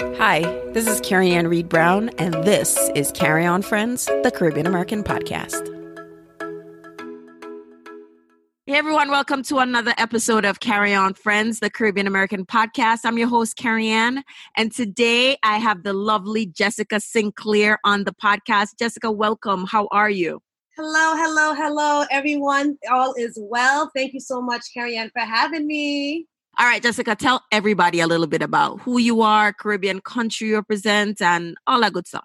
Hi, this is Carrie Ann Reed Brown, and this is Carry On Friends, the Caribbean American podcast. Hey everyone, welcome to another episode of Carry On Friends, the Caribbean American podcast. I'm your host, Carrie Ann, and today I have the lovely Jessica Sinclair on the podcast. Jessica, welcome. How are you? Hello, hello, hello, everyone. All is well. Thank you so much, Carrie Ann, for having me. All right, Jessica, tell everybody a little bit about who you are, Caribbean country you represent, and all that good stuff.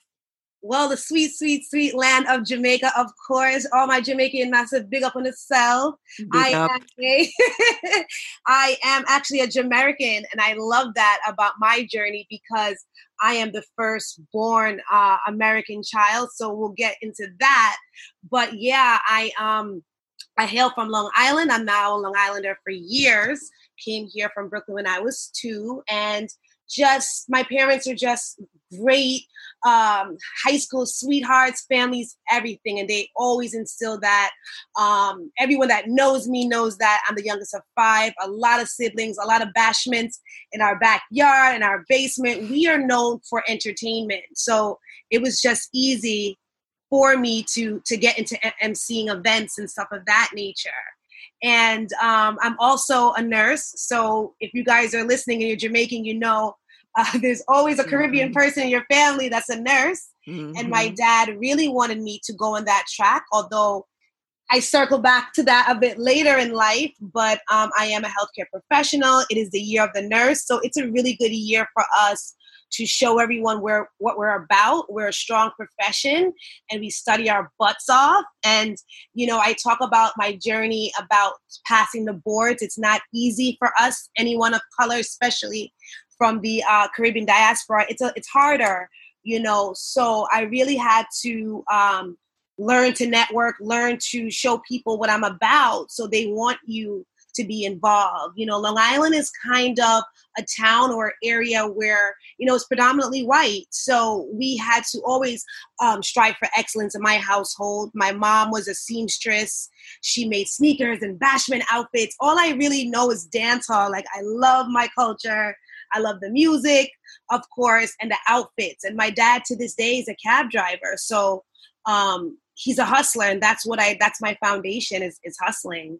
Well, the sweet, sweet, sweet land of Jamaica, of course. All my Jamaican massive big up on itself. I am, a, I am actually a Jamaican, and I love that about my journey because I am the first born uh, American child. So we'll get into that. But yeah, I um I hail from Long Island. I'm now a Long Islander for years came here from Brooklyn when I was two, and just my parents are just great um, high school sweethearts, families, everything, and they always instill that. Um, everyone that knows me knows that I'm the youngest of five. A lot of siblings, a lot of bashments in our backyard, in our basement. We are known for entertainment, so it was just easy for me to to get into emceeing events and stuff of that nature. And um, I'm also a nurse. So if you guys are listening and you're Jamaican, you know uh, there's always a Caribbean mm-hmm. person in your family that's a nurse. Mm-hmm. And my mm-hmm. dad really wanted me to go on that track, although I circle back to that a bit later in life. But um, I am a healthcare professional. It is the year of the nurse. So it's a really good year for us to show everyone where what we're about. We're a strong profession and we study our butts off. And, you know, I talk about my journey about passing the boards. It's not easy for us, anyone of color, especially from the uh, Caribbean diaspora. It's a, it's harder, you know. So I really had to um, learn to network, learn to show people what I'm about. So they want you to be involved. You know, Long Island is kind of a town or area where, you know, it's predominantly white. So we had to always um, strive for excellence in my household. My mom was a seamstress. She made sneakers and bashment outfits. All I really know is dance hall. Like, I love my culture. I love the music, of course, and the outfits. And my dad to this day is a cab driver. So, um, he's a hustler and that's what i that's my foundation is is hustling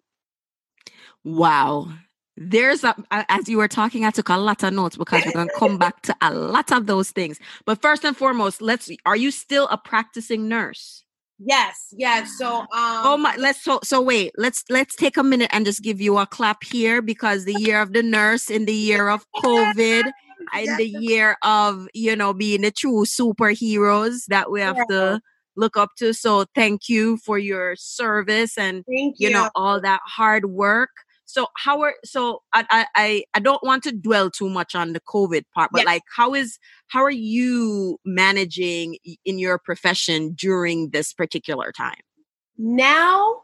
Wow. There's a, as you were talking, I took a lot of notes because we're going to come back to a lot of those things. But first and foremost, let's, are you still a practicing nurse? Yes, yes. So, um, oh my, let's so so wait. Let's let's take a minute and just give you a clap here because the year of the nurse, in the year of COVID, in the year of you know being the true superheroes that we have to look up to. So, thank you for your service and you. you know all that hard work so how are so I, I i don't want to dwell too much on the covid part but like how is how are you managing in your profession during this particular time now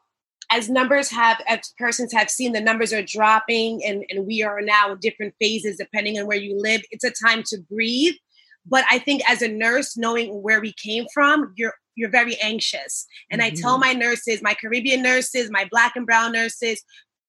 as numbers have as persons have seen the numbers are dropping and, and we are now in different phases depending on where you live it's a time to breathe but i think as a nurse knowing where we came from you're you're very anxious and mm-hmm. i tell mm-hmm. my nurses my caribbean nurses my black and brown nurses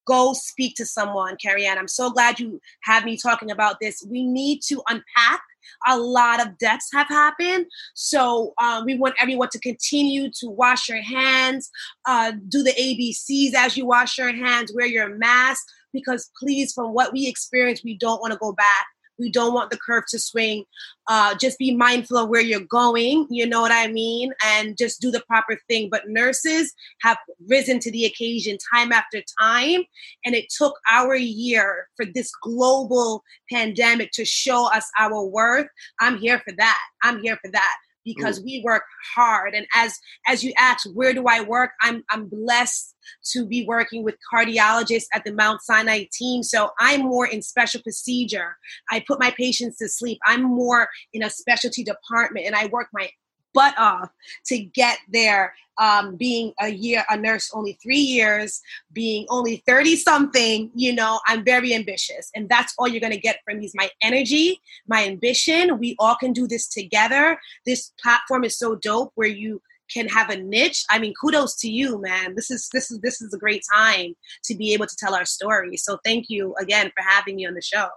go speak to someone, Carrie Ann. I'm so glad you have me talking about this. We need to unpack. A lot of deaths have happened. So um, we want everyone to continue to wash your hands, uh, do the ABCs as you wash your hands, wear your mask, because please, from what we experienced, we don't want to go back we don't want the curve to swing. Uh, just be mindful of where you're going. You know what I mean? And just do the proper thing. But nurses have risen to the occasion time after time. And it took our year for this global pandemic to show us our worth. I'm here for that. I'm here for that because Ooh. we work hard and as as you ask where do i work? I'm i'm blessed to be working with cardiologists at the mount sinai team so i'm more in special procedure. I put my patients to sleep. I'm more in a specialty department and i work my butt off to get there. Um, being a year a nurse only three years, being only 30 something, you know, I'm very ambitious. And that's all you're gonna get from me is my energy, my ambition. We all can do this together. This platform is so dope where you can have a niche. I mean, kudos to you, man. This is this is this is a great time to be able to tell our story. So thank you again for having me on the show.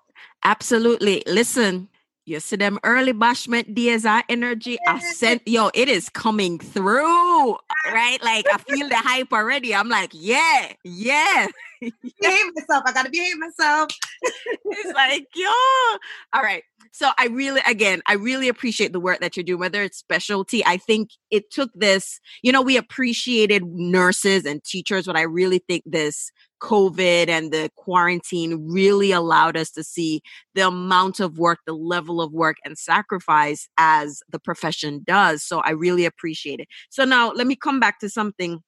Absolutely. Listen, You see them early bashment days, our energy, I sent yo, it is coming through, right? Like I feel the hype already. I'm like, yeah, yeah. behave myself. I gotta behave myself. it's like, yo. All right. So I really, again, I really appreciate the work that you're doing, whether it's specialty. I think it took this, you know, we appreciated nurses and teachers, but I really think this COVID and the quarantine really allowed us to see the amount of work, the level of work and sacrifice as the profession does. So I really appreciate it. So now let me come back to something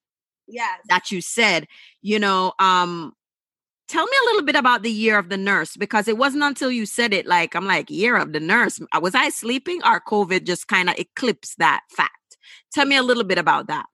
yes. that you said. You know, um, tell me a little bit about the year of the nurse because it wasn't until you said it like i'm like year of the nurse was i sleeping or covid just kind of eclipsed that fact tell me a little bit about that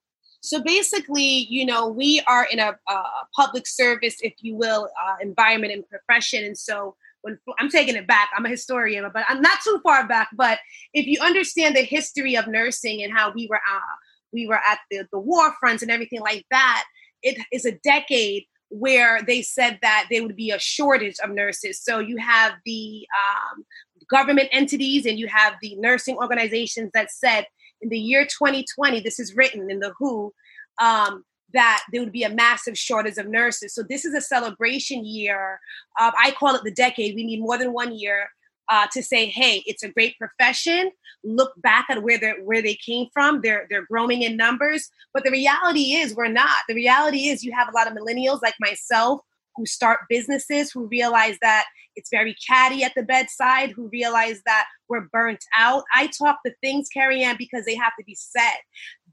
so basically, you know, we are in a, a public service, if you will, uh, environment and profession. And so when I'm taking it back, I'm a historian, but I'm not too far back. But if you understand the history of nursing and how we were uh, we were at the, the war fronts and everything like that, it is a decade where they said that there would be a shortage of nurses. So you have the um, government entities and you have the nursing organizations that said in the year 2020, this is written in the WHO, um, that there would be a massive shortage of nurses. So this is a celebration year. I call it the decade. We need more than one year uh, to say, hey, it's a great profession. Look back at where they where they came from. They're they're growing in numbers, but the reality is we're not. The reality is you have a lot of millennials like myself who start businesses who realize that it's very catty at the bedside, who realize that we're burnt out. I talk the things, Carrie Ann, because they have to be said.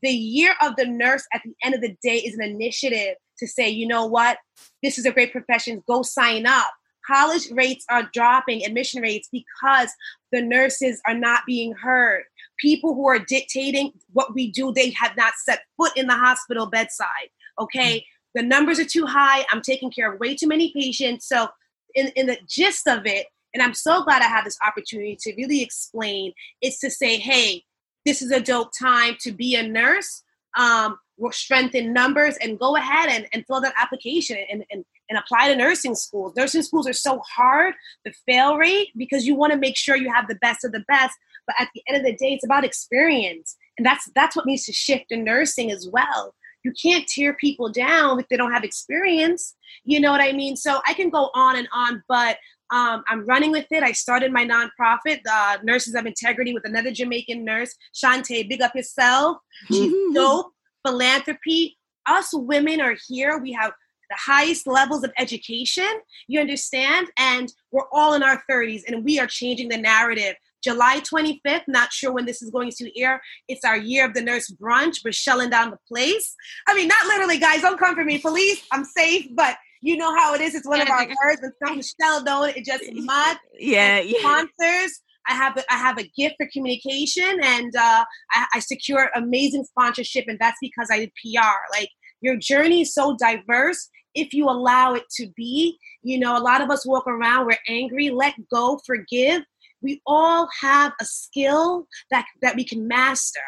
The year of the nurse at the end of the day is an initiative to say, you know what, this is a great profession, go sign up. College rates are dropping, admission rates, because the nurses are not being heard. People who are dictating what we do, they have not set foot in the hospital bedside. Okay. Mm-hmm the numbers are too high. I'm taking care of way too many patients. So, in, in the gist of it, and I'm so glad I have this opportunity to really explain, is to say, hey, this is a dope time to be a nurse. Um, strengthen numbers and go ahead and, and fill that application and, and, and apply to nursing schools. Nursing schools are so hard, the fail rate, because you want to make sure you have the best of the best. But at the end of the day, it's about experience. And that's that's what needs to shift in nursing as well you can't tear people down if they don't have experience. You know what I mean? So I can go on and on, but um, I'm running with it. I started my nonprofit, uh, Nurses of Integrity, with another Jamaican nurse, Shantae. Big up yourself. She's dope. Philanthropy. Us women are here. We have the highest levels of education. You understand? And we're all in our 30s, and we are changing the narrative. July 25th, not sure when this is going to air. It's our year of the nurse brunch. We're shelling down the place. I mean, not literally, guys, don't come for me. Police, I'm safe, but you know how it is. It's one yeah, of our words. When something shelled on it just mud. Yeah, yeah. Sponsors. I have a, I have a gift for communication, and uh, I, I secure amazing sponsorship, and that's because I did PR. Like your journey is so diverse if you allow it to be. You know, a lot of us walk around, we're angry, let go, forgive, we all have a skill that that we can master.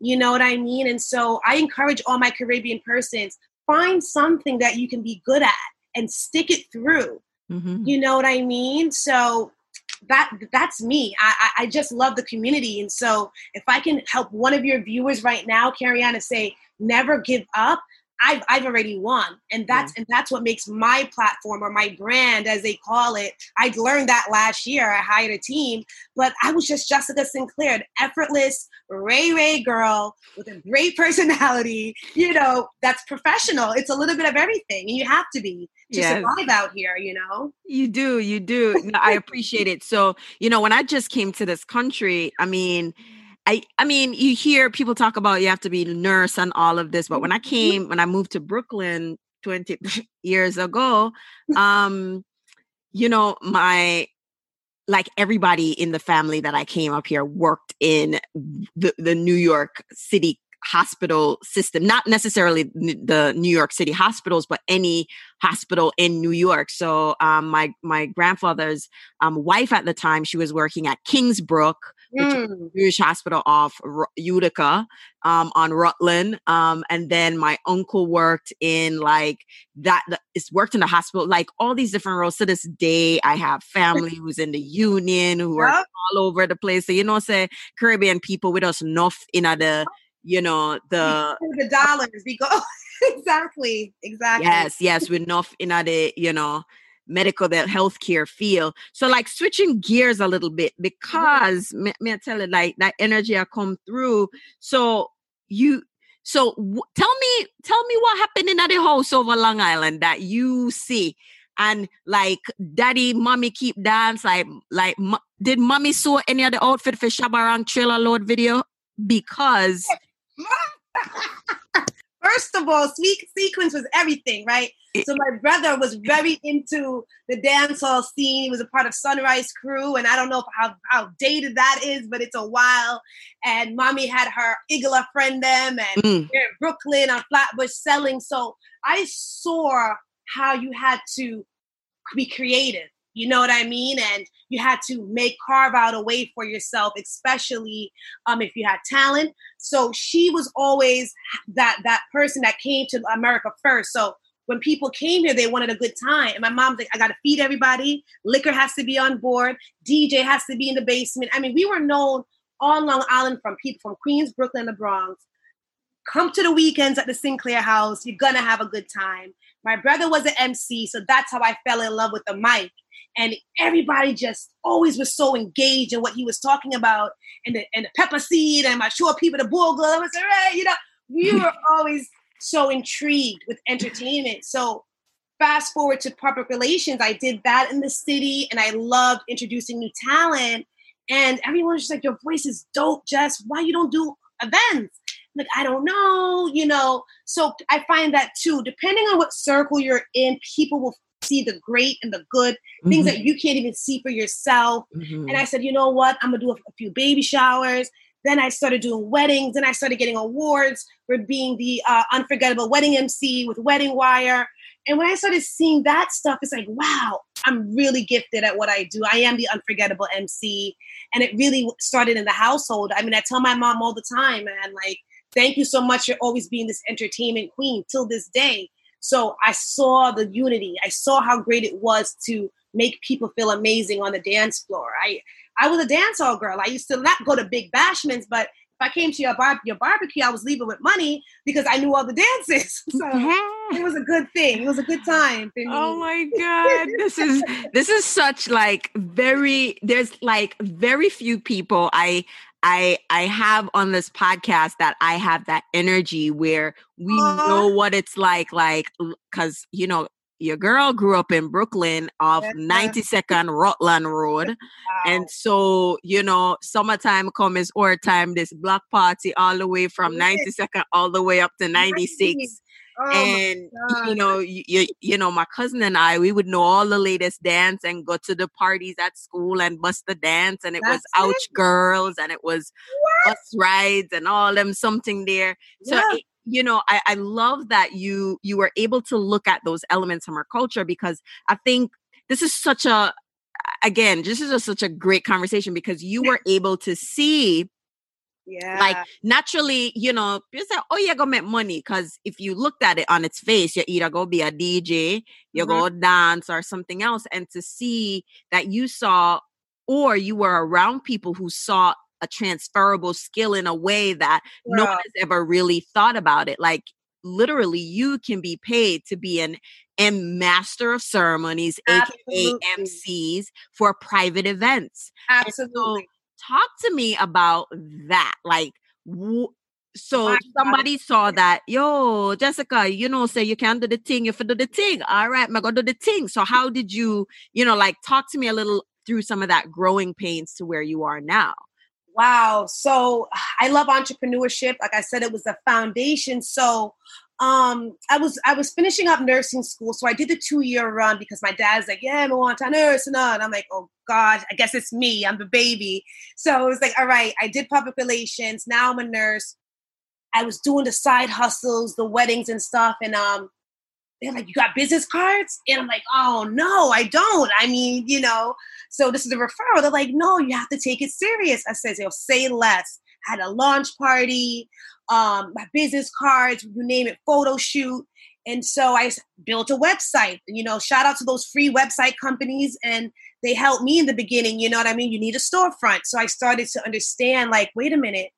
You know what i mean? And so i encourage all my caribbean persons find something that you can be good at and stick it through. Mm-hmm. you know what i mean? So that that's me. I, I just love the community. And so if i can help one of your viewers right now carry on and say never give up I've I've already won, and that's yeah. and that's what makes my platform or my brand, as they call it. I learned that last year. I hired a team, but I was just Jessica Sinclair, an effortless Ray Ray girl with a great personality. You know, that's professional. It's a little bit of everything, and you have to be to yes. survive out here. You know, you do, you do. No, I appreciate it. So you know, when I just came to this country, I mean I I mean, you hear people talk about you have to be a nurse and all of this, but when I mm-hmm. came, when I moved to Brooklyn 20 years ago, um, you know, my like everybody in the family that I came up here worked in the, the New York City hospital system, not necessarily the New York City hospitals, but any hospital in New York. So um, my my grandfather's um, wife at the time, she was working at Kingsbrook, mm. Jewish Hospital of R- Utica um, on Rutland. Um, and then my uncle worked in like that, it's worked in the hospital, like all these different roles. To this day, I have family who's in the union, who yep. are all over the place. So, you know, say Caribbean people with us enough in other you know, the, the dollars. We go. exactly. Exactly. Yes, yes, we're enough in the, you know, medical that healthcare field. So like switching gears a little bit because mm-hmm. me, me I tell it like that energy I come through. So you so w- tell me tell me what happened in the house over Long Island that you see and like daddy mommy keep dance like like m- did mommy sew any other outfit for Shabarang Trailer Load video because All, Sweet Sequence was everything, right? So my brother was very into the dancehall scene. He was a part of Sunrise Crew, and I don't know how outdated that is, but it's a while. And mommy had her Igala friend them, and mm. they're in Brooklyn on Flatbush selling. So I saw how you had to be creative you know what I mean? And you had to make carve out a way for yourself, especially um, if you had talent. So she was always that that person that came to America first. So when people came here, they wanted a good time. And my mom's like, I gotta feed everybody. Liquor has to be on board. DJ has to be in the basement. I mean, we were known on Long Island from people from Queens, Brooklyn, the Bronx. Come to the weekends at the Sinclair House. You're gonna have a good time. My brother was an MC, so that's how I fell in love with the mic and everybody just always was so engaged in what he was talking about and the, and the pepper seed and my sure people the bull glove. I was like, hey, you know, we were always so intrigued with entertainment. So fast forward to public relations, I did that in the city and I loved introducing new talent. And everyone was just like, your voice is dope, Jess. Why you don't do events? Like i don't know you know so i find that too depending on what circle you're in people will see the great and the good, mm-hmm. things that you can't even see for yourself. Mm-hmm. And I said, you know what? I'm gonna do a, few baby showers. Then I started doing weddings. Then I started getting awards for being the uh, unforgettable wedding MC with Wedding Wire. And when I started seeing that stuff, it's like, wow, I'm really gifted at what I do. I am the unforgettable MC. And it really started in the household. I mean, I tell my mom all the time, man, like, thank you so much for always being this entertainment queen till this day. So I saw the unity. I saw how great it was to make people feel amazing on the dance floor. I I was a dance hall girl. I used to not go to big bashments, but I came to your bar- your barbecue, I was leaving with money because I knew all the dances. So it was a good thing. It was a good time. Oh my god, this is this is such like very. There's like very few people I I I have on this podcast that I have that energy where we know what it's like like cuz you know your girl grew up in Brooklyn off 92nd Rutland Road. Wow. And so, you know, summertime comes or time this block party all the way from 92nd all the way up to 96. Oh and you know, you, you, you know, my cousin and I, we would know all the latest dance and go to the parties at school and bust the dance, and it That's was Ouch it? Girls, and it was what? bus rides and all them something there. So yeah. it, you know I, I love that you you were able to look at those elements from our culture because i think this is such a again this is just such a great conversation because you were able to see yeah. Like naturally, you know, you say, oh, you're gonna make money. Cause if you looked at it on its face, you're either gonna be a DJ, you mm-hmm. go dance or something else. And to see that you saw or you were around people who saw a transferable skill in a way that yeah. no one has ever really thought about it. Like literally you can be paid to be an M master of ceremonies, Absolutely. aka MCs for private events. Absolutely talk to me about that. Like, w- so somebody saw that, yo, Jessica, you know, say you can't do the thing, you to do the thing. All right, I'm gonna do the thing. So how did you, you know, like talk to me a little through some of that growing pains to where you are now? Wow. So I love entrepreneurship. Like I said, it was a foundation. So um, I was I was finishing up nursing school, so I did the two year run because my dad's like, "Yeah, I want to nurse," and I'm like, "Oh God, I guess it's me. I'm the baby." So it was like, "All right." I did public relations. Now I'm a nurse. I was doing the side hustles, the weddings and stuff, and um, they're like, you got business cards? And I'm like, oh no, I don't. I mean, you know, so this is a referral. They're like, no, you have to take it serious. I said, you know, say less. Had a launch party, um, my business cards, you name it, photo shoot. And so I built a website. You know, shout out to those free website companies, and they helped me in the beginning. You know what I mean? You need a storefront. So I started to understand, like, wait a minute,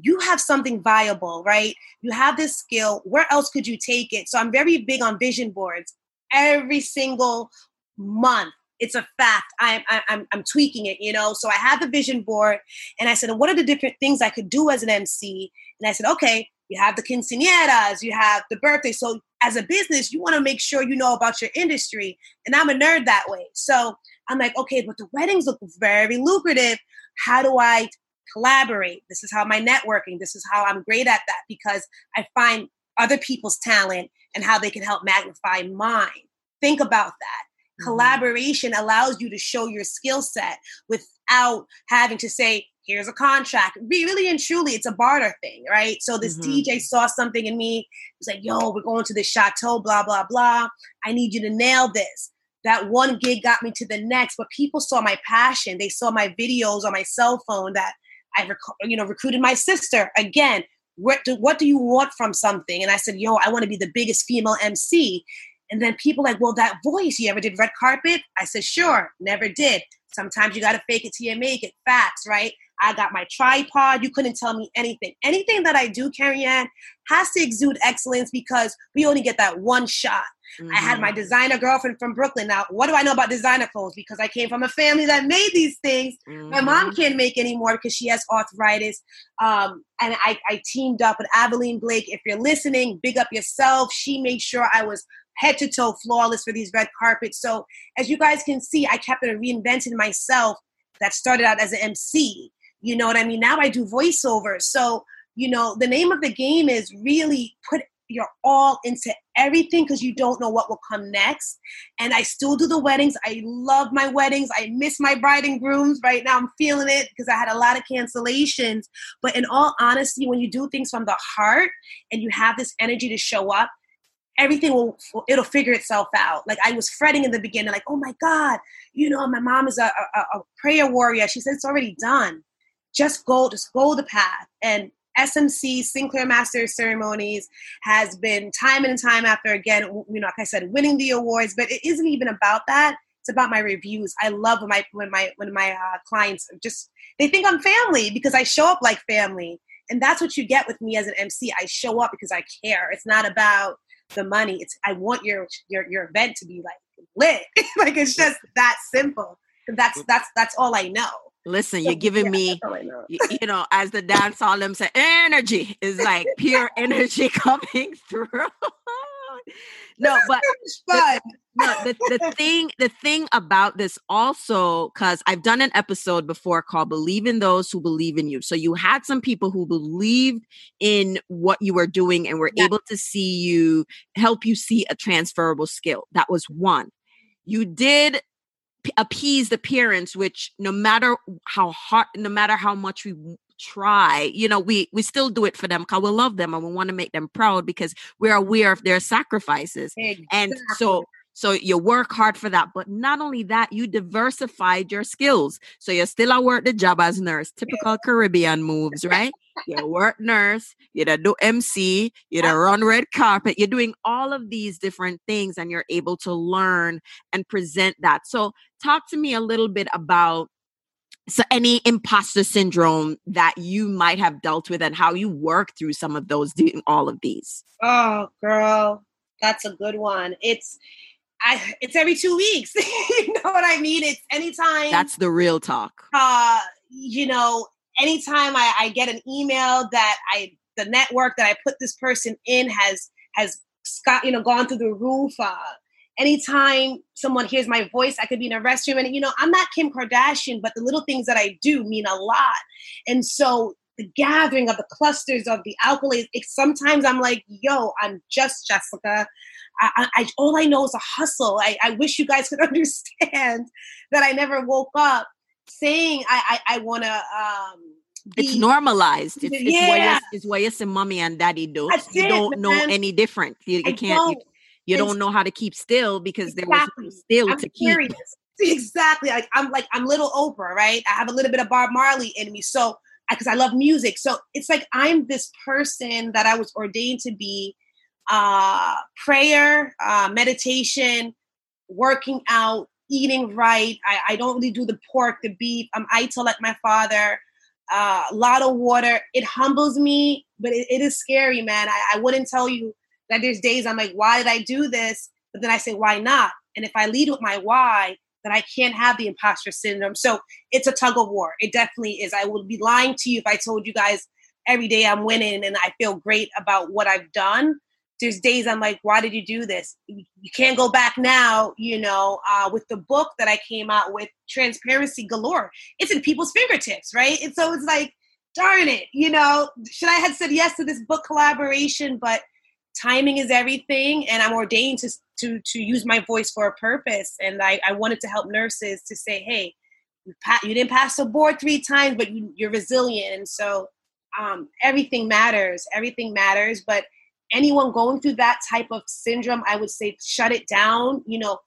you have something viable, right? You have this skill. Where else could you take it? So I'm very big on vision boards. Every single month, it's a fact. I'm, I'm, I'm tweaking it, you know? So I had the vision board and I said, what are the different things I could do as an MC? And I said, okay, you have the quinceañeras, you have the birthday. So as a business, you want to make sure you know about your industry. And I'm a nerd that way. So I'm like, okay, but the weddings look very lucrative. How do I collaborate. This is how my networking, this is how I'm great at that because I find other people's talent and how they can help magnify mine. Think about that. Mm-hmm. Collaboration allows you to show your skill set without having to say, here's a contract. Really and truly, it's a barter thing, right? So this mm-hmm. DJ saw something in me. He's like, yo, we're going to the chateau, blah, blah, blah. I need you to nail this. That one gig got me to the next, but people saw my passion. They saw my videos on my cell phone that I, rec- you know, recruited my sister again. What do, what do you want from something? And I said, yo, I want to be the biggest female MC. And then people like, well, that voice, you ever did red carpet? I said, sure, never did. Sometimes you got to fake it till you make it. Facts, right? I got my tripod. You couldn't tell me anything. Anything that I do, Carrie Ann, has to exude excellence because we only get that one shot. Mm-hmm. I had my mm-hmm. designer girlfriend from Brooklyn. Now, what do I know about designer clothes? Because I came from a family that made these things. Mm-hmm. My mom can't make anymore because she has arthritis. Um, and I, I teamed up with Abilene Blake. If you're listening, big up yourself. She made sure I was head to toe flawless for these red carpets. So, as you guys can see, I kept it reinventing myself that started out as an MC. You know what I mean? Now I do voiceovers. So, you know, the name of the game is really put your all into everything because you don't know what will come next. And I still do the weddings. I love my weddings. I miss my bride and grooms. Right now, I'm feeling it because I had a lot of cancellations. But in all honesty, when you do things from the heart and you have this energy to show up, everything will it'll figure itself out like i was fretting in the beginning like oh my god you know my mom is a, a, a prayer warrior she said it's already done just go, just go the path. And SMC, Sinclair Master Ceremonies, has been time and time after again, you know, like I said, winning the awards. But it isn't even about that. It's about my reviews. I love when my when my when my uh, clients just they think I'm family because I show up like family, and that's what you get with me as an MC. I show up because I care. It's not about the money. It's I want your your your event to be like lit. like it's just that simple. That's that's that's all I know. Listen, you're giving me, you, you, know, as the dance hall them say, energy is like pure energy coming through. no, but the, no, the, the thing, the thing about this also, because I've done an episode before called "Believe in Those Who Believe in You." So you had some people who believed in what you were doing and were yeah. able to see you, help you see a transferable skill. That was one. You did appease the parents which no matter how hard no matter how much we try you know we we still do it for them because we love them and we want to make them proud because we're aware of their sacrifices exactly. and so so you work hard for that. But not only that, you diversified your skills. So you still at work the job as nurse, typical Caribbean moves, right? You work nurse, you do MC, you do run red carpet. You're doing all of these different things and you're able to learn and present that. So talk to me a little bit about so any imposter syndrome that you might have dealt with and how you work through some of those doing all of these. Oh, girl, that's a good one. It's I it's every two weeks. you know what I mean? It's anytime. That's the real talk. Uh, you know, anytime I, I get an email that I the network that I put this person in has has got you know gone through the roof. Uh, anytime someone hears my voice, I could be in a restroom, and you know I'm not Kim Kardashian, but the little things that I do mean a lot. And so the gathering of the clusters of the alkaloids, sometimes I'm like, yo, I'm just Jessica. I, I, all I know is a hustle. I, I wish you guys could understand that I never woke up saying I, I, I want to. Um, it's normalized. It's, yeah. it's what, it's what your mommy and daddy do. you don't know any different. You, you can't. You, you don't know how to keep still because exactly. there was still I'm to keep. Exactly. Like I'm like I'm little Oprah, right? I have a little bit of Bob Marley in me. So because I love music. So it's like I'm this person that I was ordained to be uh prayer, uh meditation, working out, eating right. I, I don't really do the pork, the beef. I'm Ital like my father. Uh, a lot of water. It humbles me, but it, it is scary, man. I, I wouldn't tell you that there's days I'm like, why did I do this? But then I say, why not? And if I lead with my why, then I can't have the imposter syndrome. So it's a tug of war. It definitely is. I would be lying to you if I told you guys every day I'm winning and I feel great about what I've done. There's days I'm like, why did you do this? You can't go back now, you know, uh, with the book that I came out with, Transparency Galore. It's in people's fingertips, right? And so it's like, darn it, you know, should I have said yes to this book collaboration? But timing is everything and i'm ordained to to to use my voice for a purpose and i i wanted to help nurses to say hey you, pa- you didn't pass the board three times but you, you're resilient and so um, everything matters everything matters but anyone going through that type of syndrome i would say shut it down you know.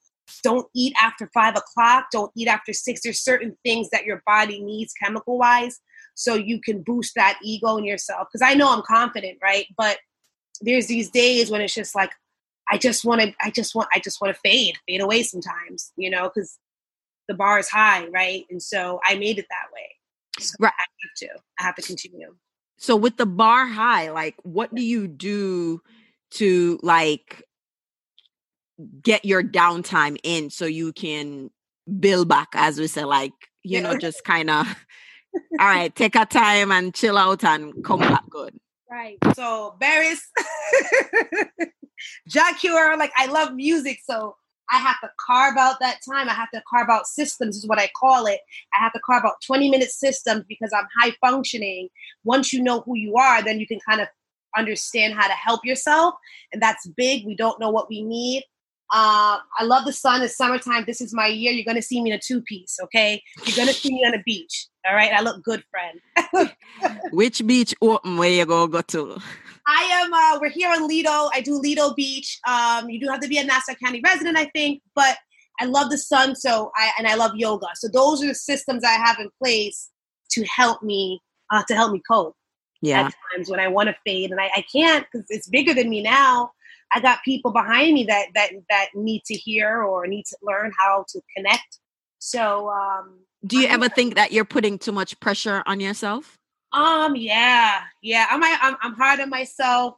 Don't eat after five o'clock don't eat after six. There's certain things that your body needs chemical wise so you can boost that ego in yourself. Because i know i'm confident right? But there's these days when it's just like I just want to I just want I just want to fade fade away sometimes you know because the bar is high right? And so I made it that way. So right. I have to. I have to continue so with the bar high like what do you do to like get your downtime in so you can build back as we say like you know just kind of all right take a time and chill out and come back good Right. So Barris, Jack Cure, like I love music, so I have to carve out that time. I have to carve out systems, is what I call it. I have to carve out 20 minute systems because I'm high functioning. Once you know who you are, then you can kind of understand how to help yourself. And that's big. We don't know what we need. Uh, I love the sun. It's summertime. This is my year. You're going to see me in a two piece, okay? You're going to see me on a beach. All right. I look good, friend. Which beach open where you go go to? I am. Uh, we're here on Lido. I do Lido Beach. Um, you do have to be a Nassau County resident, I think, but I love the sun. So I and I love yoga. So those are the systems I have in place to help me uh, to help me cope. Yeah. At times when I want to fade and I, I can't because it's bigger than me now. I got people behind me that that that need to hear or need to learn how to connect. So um do you I'm, ever think that you're putting too much pressure on yourself? Um yeah. Yeah. I'm I'm I'm hard on myself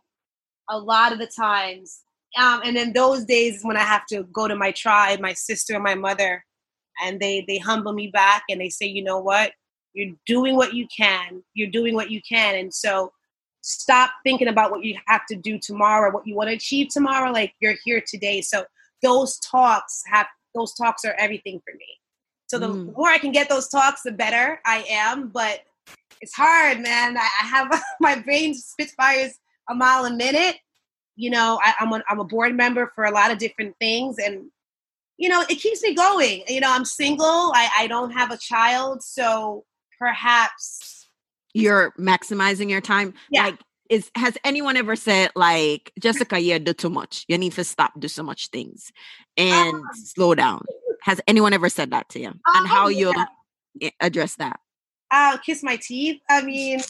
a lot of the times. Um and then those days when I have to go to my tribe, my sister and my mother, and they they humble me back and they say, "You know what? You're doing what you can. You're doing what you can." And so stop thinking about what you have to do tomorrow, or what you want to achieve tomorrow. Like you're here today. So those talks have those talks are everything for me. So the mm. more I can get those talks, the better I am. But it's hard, man. I, I have my brain spitfires a mile a minute. You know, I, I'm a, I'm a board member for a lot of different things, and you know, it keeps me going. You know, I'm single. I, I don't have a child, so perhaps you're maximizing your time. Yeah. Like is has anyone ever said like Jessica, you do too much. You need to stop do so much things and um, slow down. Has anyone ever said that to you? Um, and how you yeah. address that? Uh kiss my teeth. I mean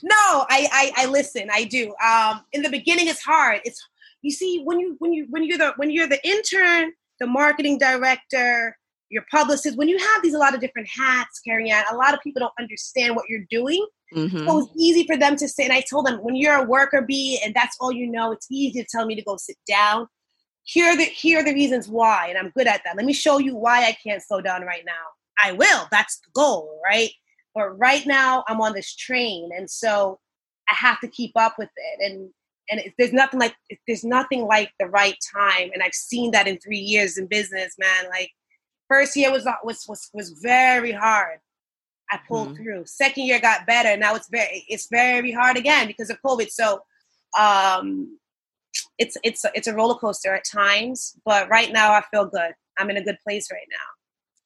No, I, I I listen, I do. Um in the beginning it's hard. It's you see when you when you when you're the when you're the intern, the marketing director, your publicist, when you have these a lot of different hats carrying out, a lot of people don't understand what you're doing. Mm-hmm. So it's easy for them to say, and I told them, when you're a worker bee and that's all you know, it's easy to tell me to go sit down. Here are the here are the reasons why, and I'm good at that. Let me show you why I can't slow down right now. I will. That's the goal, right? But right now I'm on this train, and so I have to keep up with it. And and it, there's nothing like there's nothing like the right time. And I've seen that in three years in business, man. Like First year was was was was very hard. I pulled mm-hmm. through. Second year got better. Now it's very it's very hard again because of COVID. So um it's it's it's a roller coaster at times, but right now I feel good. I'm in a good place right now.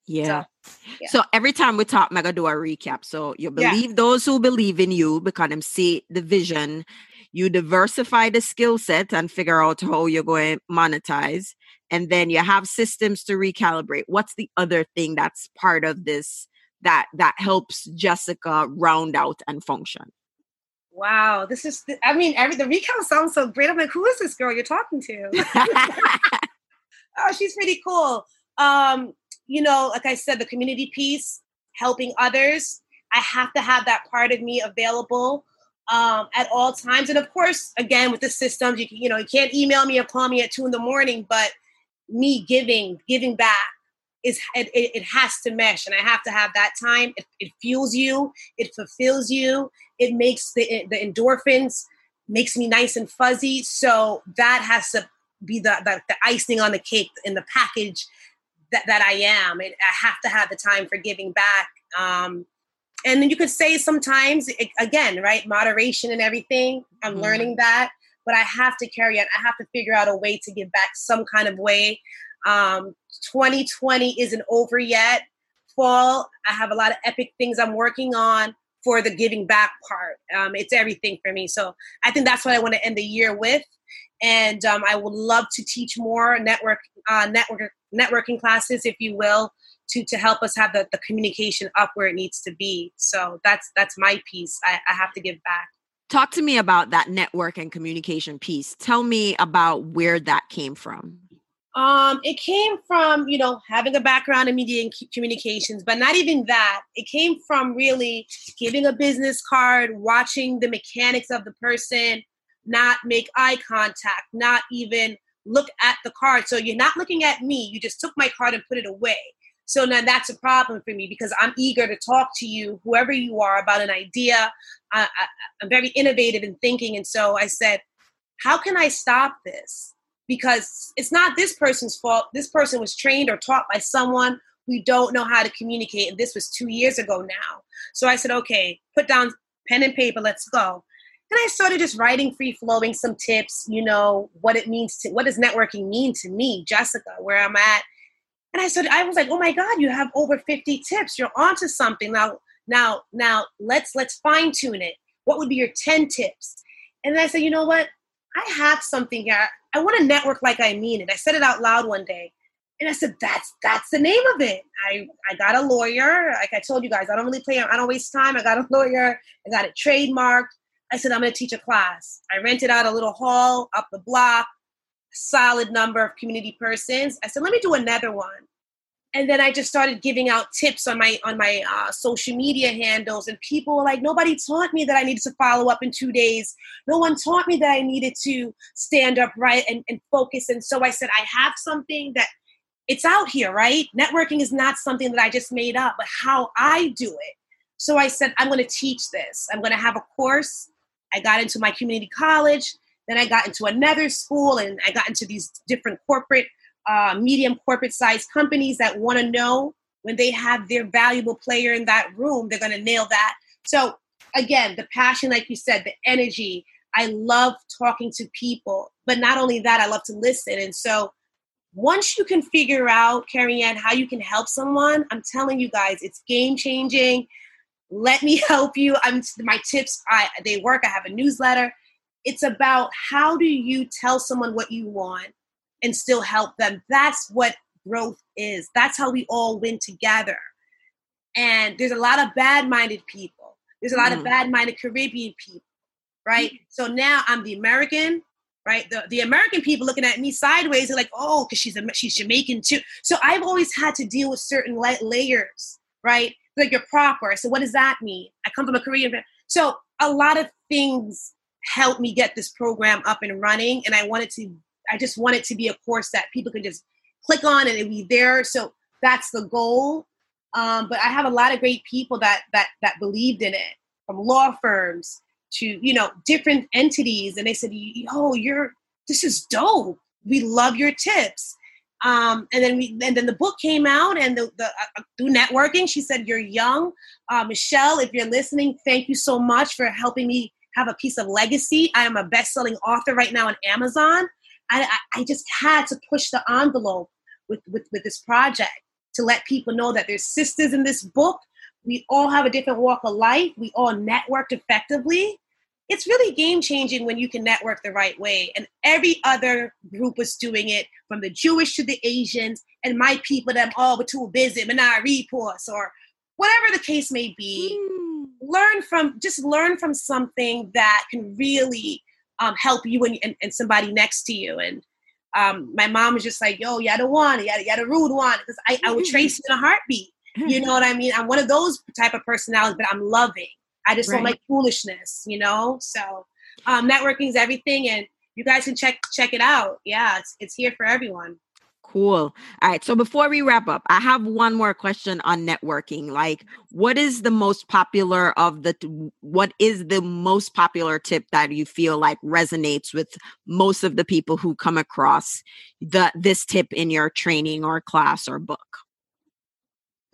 Yeah. So, yeah. so every time we talk, mega do a recap. So you believe yeah. those who believe in you because them see the vision you diversify the skill set and figure out how you're going to monetize and then you have systems to recalibrate what's the other thing that's part of this that that helps jessica round out and function wow this is i mean every the recount sounds so great. I'm like who is this girl you're talking to? Oh she's pretty cool. Um you know like i said the community piece helping others i have to have that part of me available um, at all times. And of course, again, with the systems, you, you know, you can't email me or call me at two in the morning, but me giving, giving back is, it, it, has to mesh and I have to have that time. It, it fuels you. It fulfills you. It makes the, the endorphins makes me nice and fuzzy. So that has to be the, the, the icing on the cake in the package that, that I am. It, I have to have the time for giving back. Um, and then you could say sometimes again right moderation and everything i'm mm-hmm. learning that but i have to carry it i have to figure out a way to give back some kind of way um, 2020 isn't over yet. Fall i have a lot of epic things i'm working on for the giving back part. Um, it's everything for me. So i think that's what i want to end the year with. And um, i would love to teach more network uh, network networking classes if you will to to help us have the, the communication up where it needs to be. So that's that's my piece. I, I have to give back. Talk to me about that network and communication piece. Tell me about where that came from um, it came from you know having a background in media and communications, but not even that. It came from really giving a business card, watching the mechanics of the person, not make eye contact, not even look at the card. So you're not looking at me. You just took my card and put it away. So now that's a problem for me because I'm eager to talk to you, whoever you are, about an idea. I, I, I'm very innovative in thinking. And so I said, how can I stop this? Because it's not this person's fault. This person was trained or taught by someone we don't know how to communicate. And this was two years ago now. So I said, okay, put down pen and paper, let's go. And I started just writing free flowing some tips, you know, what it means to, what does networking mean to me, Jessica, where I'm at, and I said, I was like, oh my God, you have over 50 tips. You're onto something. Now, now, now let's let's fine tune it. What would be your 10 tips? And I said, you know what? I have something here. I want to network like I mean it. I said it out loud one day. And I said, that's that's the name of it. I, I got a lawyer. Like I told you guys, I don't really play, I don't waste time. I got a lawyer. I got it trademarked. I said, I'm going to teach a class. I rented out a little hall up the block solid number of community persons. I said, let me do another one. And then I just started giving out tips on my on my uh, social media handles, and people were like, "Nobody taught me that I needed to follow up in two days. No one taught me that I needed to stand up right and, and focus." And so I said, "I have something that it's out here, right? Networking is not something that I just made up, but how I do it." So I said, "I'm going to teach this. I'm going to have a course." I got into my community college. Then I got into another school and I got into these different corporate, uh, medium corporate sized companies that want to know when they have their valuable player in that room, they're going to nail that. So, again, the passion, like you said, the energy. I love talking to people, but not only that, I love to listen. And so, once you can figure out, Carrie Ann, how you can help someone, I'm telling you guys, it's game changing. Let me help you. I'm my tips. I they work. I have a newsletter it's about how do you tell someone what you want and still help them. That's what growth is. That's how we all win together. And there's a lot of bad-minded people. There's a lot mm. of bad-minded caribbean people right? Mm. so now i'm the american right? The, the american people looking at me sideways are like oh because she's a, she's jamaican too. So i've always had to deal with certain la- layers right? Like you're proper so what does that mean? I come from a korean so a lot of things help me get this program up and running. And I wanted to, I just want it to be a course that people can just click on and it'll be there. So that's the goal. Um, but I have a lot of great people that that that believed in it, from law firms to you know different entities, and they said, "Oh, you're this is dope. We love your tips." Um, and then we and then the book came out, and the, the uh, uh through networking, she said, "You're young, uh, Michelle. If you're listening, thank you so much for helping me have a piece of legacy. I am a best-selling author right now on Amazon. I, I, just had to push the envelope with, with, with this project to let people know that there's sisters in this book. We all have a different walk of life. We all networked effectively. it's really game changing when you can network the right way. And every other group was doing it, from the Jewish to the Asians, and my people, them all were too busy, Minar reports, or whatever the case may be. Mm. Learn from, just learn from something that can really um, help you and, and, and, somebody next to you. And um, my mom was just like, yo, you don't want it, you the rude one. Because I, I would trace you in a heartbeat. You know what I mean? I'm one of those type of personalities, but I'm loving. I just right. don't like foolishness, you know? So um, networking is everything and you guys can check check it out. Yeah, it's it's here for everyone. Cool. All right. So before we wrap up, I have one more question on networking. Like, what is the most popular of the, what is the most popular tip that you feel like resonates with most of the people who come across the, this tip in your training or class or book?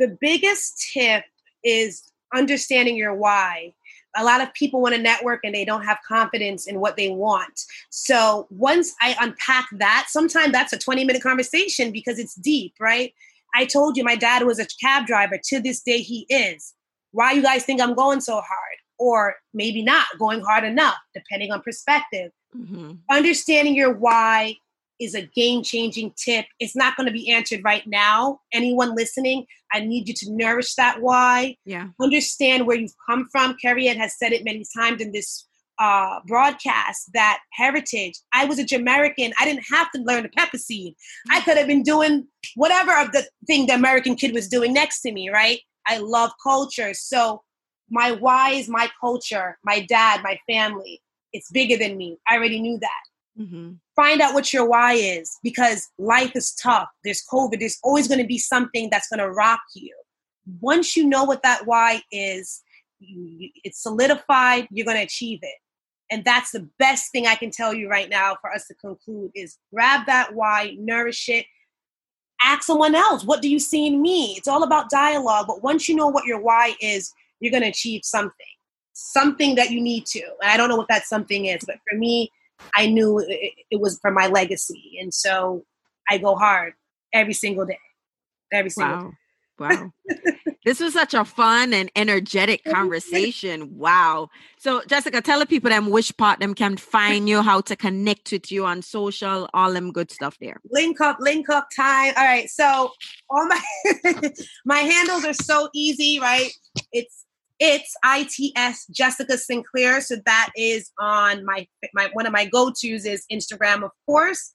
The biggest tip is understanding your why a lot of people want to network and they don't have confidence in what they want. So once I unpack that, sometimes that's a 20 minute conversation because it's deep, right? I told you my dad was a cab driver. To this day, he is. Why you guys think I'm going so hard? Or maybe not going hard enough, depending on perspective. Mm-hmm. Understanding your why is a game changing tip. It's not going to be answered right now. Anyone listening, I need you to nourish that why. Yeah. Understand where you've come from. Carrie Ann has said it many times in this uh, broadcast that heritage. I was a Jamaican. I didn't have to learn the pepper seed. I could have been doing whatever of the thing the American kid was doing next to me, right? I love culture. So my why is my culture, my dad, my family. It's bigger than me. I already knew that. Mm-hmm. Find out what your why is because life is tough. There's COVID. There's always going to be something that's going to rock you. Once you know what that why is, it's solidified, you're going to achieve it. And that's the best thing I can tell you right now for us to conclude is grab that why, nourish it, ask someone else, what do you see in me? It's all about dialogue. But once you know what your why is, you're going to achieve something, something that you need to. And I don't know what that something is, but for me, I knew it, it was for my legacy. And so I go hard every single day. Every single wow. day. Wow. this was such a fun and energetic conversation. Wow. So Jessica, tell the people them which part them can find you, how to connect with you on social, all them good stuff there. Link up, link up time. All right. So all my my handles are so easy, right? It's it's ITS Jessica Sinclair. So that is on my my one of my go-tos is Instagram, of course,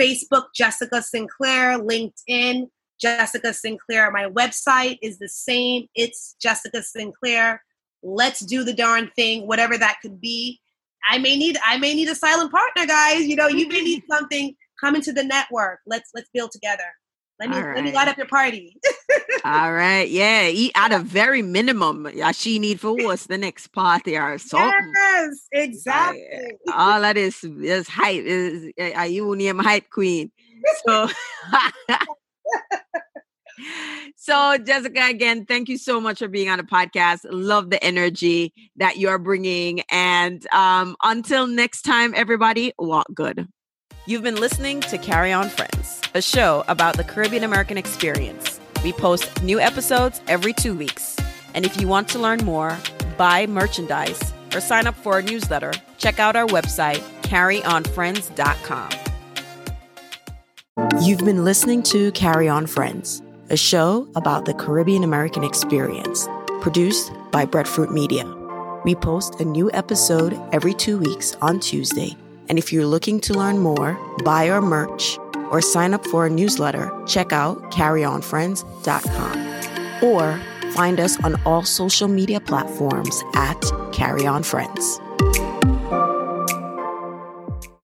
Facebook, Jessica Sinclair, LinkedIn, Jessica Sinclair. My website is the same. It's Jessica Sinclair. Let's do the darn thing, whatever that could be. I may need I may need a silent partner, guys. You know, you may need something. Come into the network. Let's let's build together. Let me right. let me light up your party. All right, yeah. Eat at a very minimum. She need for what's the next party or something. Yes, exactly. all that is is hype. Is a you name hype queen? So. so jessica again thank you so much for being on the podcast love the energy that you're bringing and um, until next time everybody walk good You've been listening to Carry On Friends, a show about the Caribbean American experience. We post new episodes every two weeks. And if you want to learn more, buy merchandise, or sign up for our newsletter, check out our website, carryonfriends.com. You've been listening to Carry On Friends, a show about the Caribbean American experience, produced by Breadfruit Media. We post a new episode every two weeks on Tuesday and if you're looking to learn more, buy our merch, or sign up for a newsletter, check out carryonfriends.com or find us on all social media platforms at Carry On Friends.